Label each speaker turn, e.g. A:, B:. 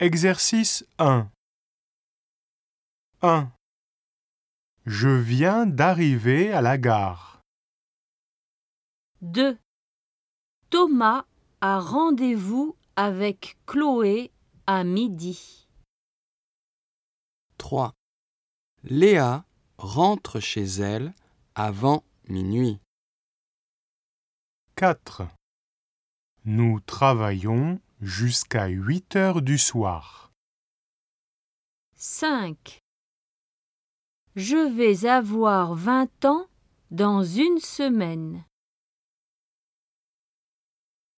A: Exercice 1 1. Je viens d'arriver à la gare.
B: 2. Thomas a rendez-vous avec Chloé à midi.
C: 3. Léa rentre chez elle avant minuit.
A: 4. Nous travaillons jusqu'à 8 heures du soir.
B: 5. Je vais avoir 20 ans dans une semaine.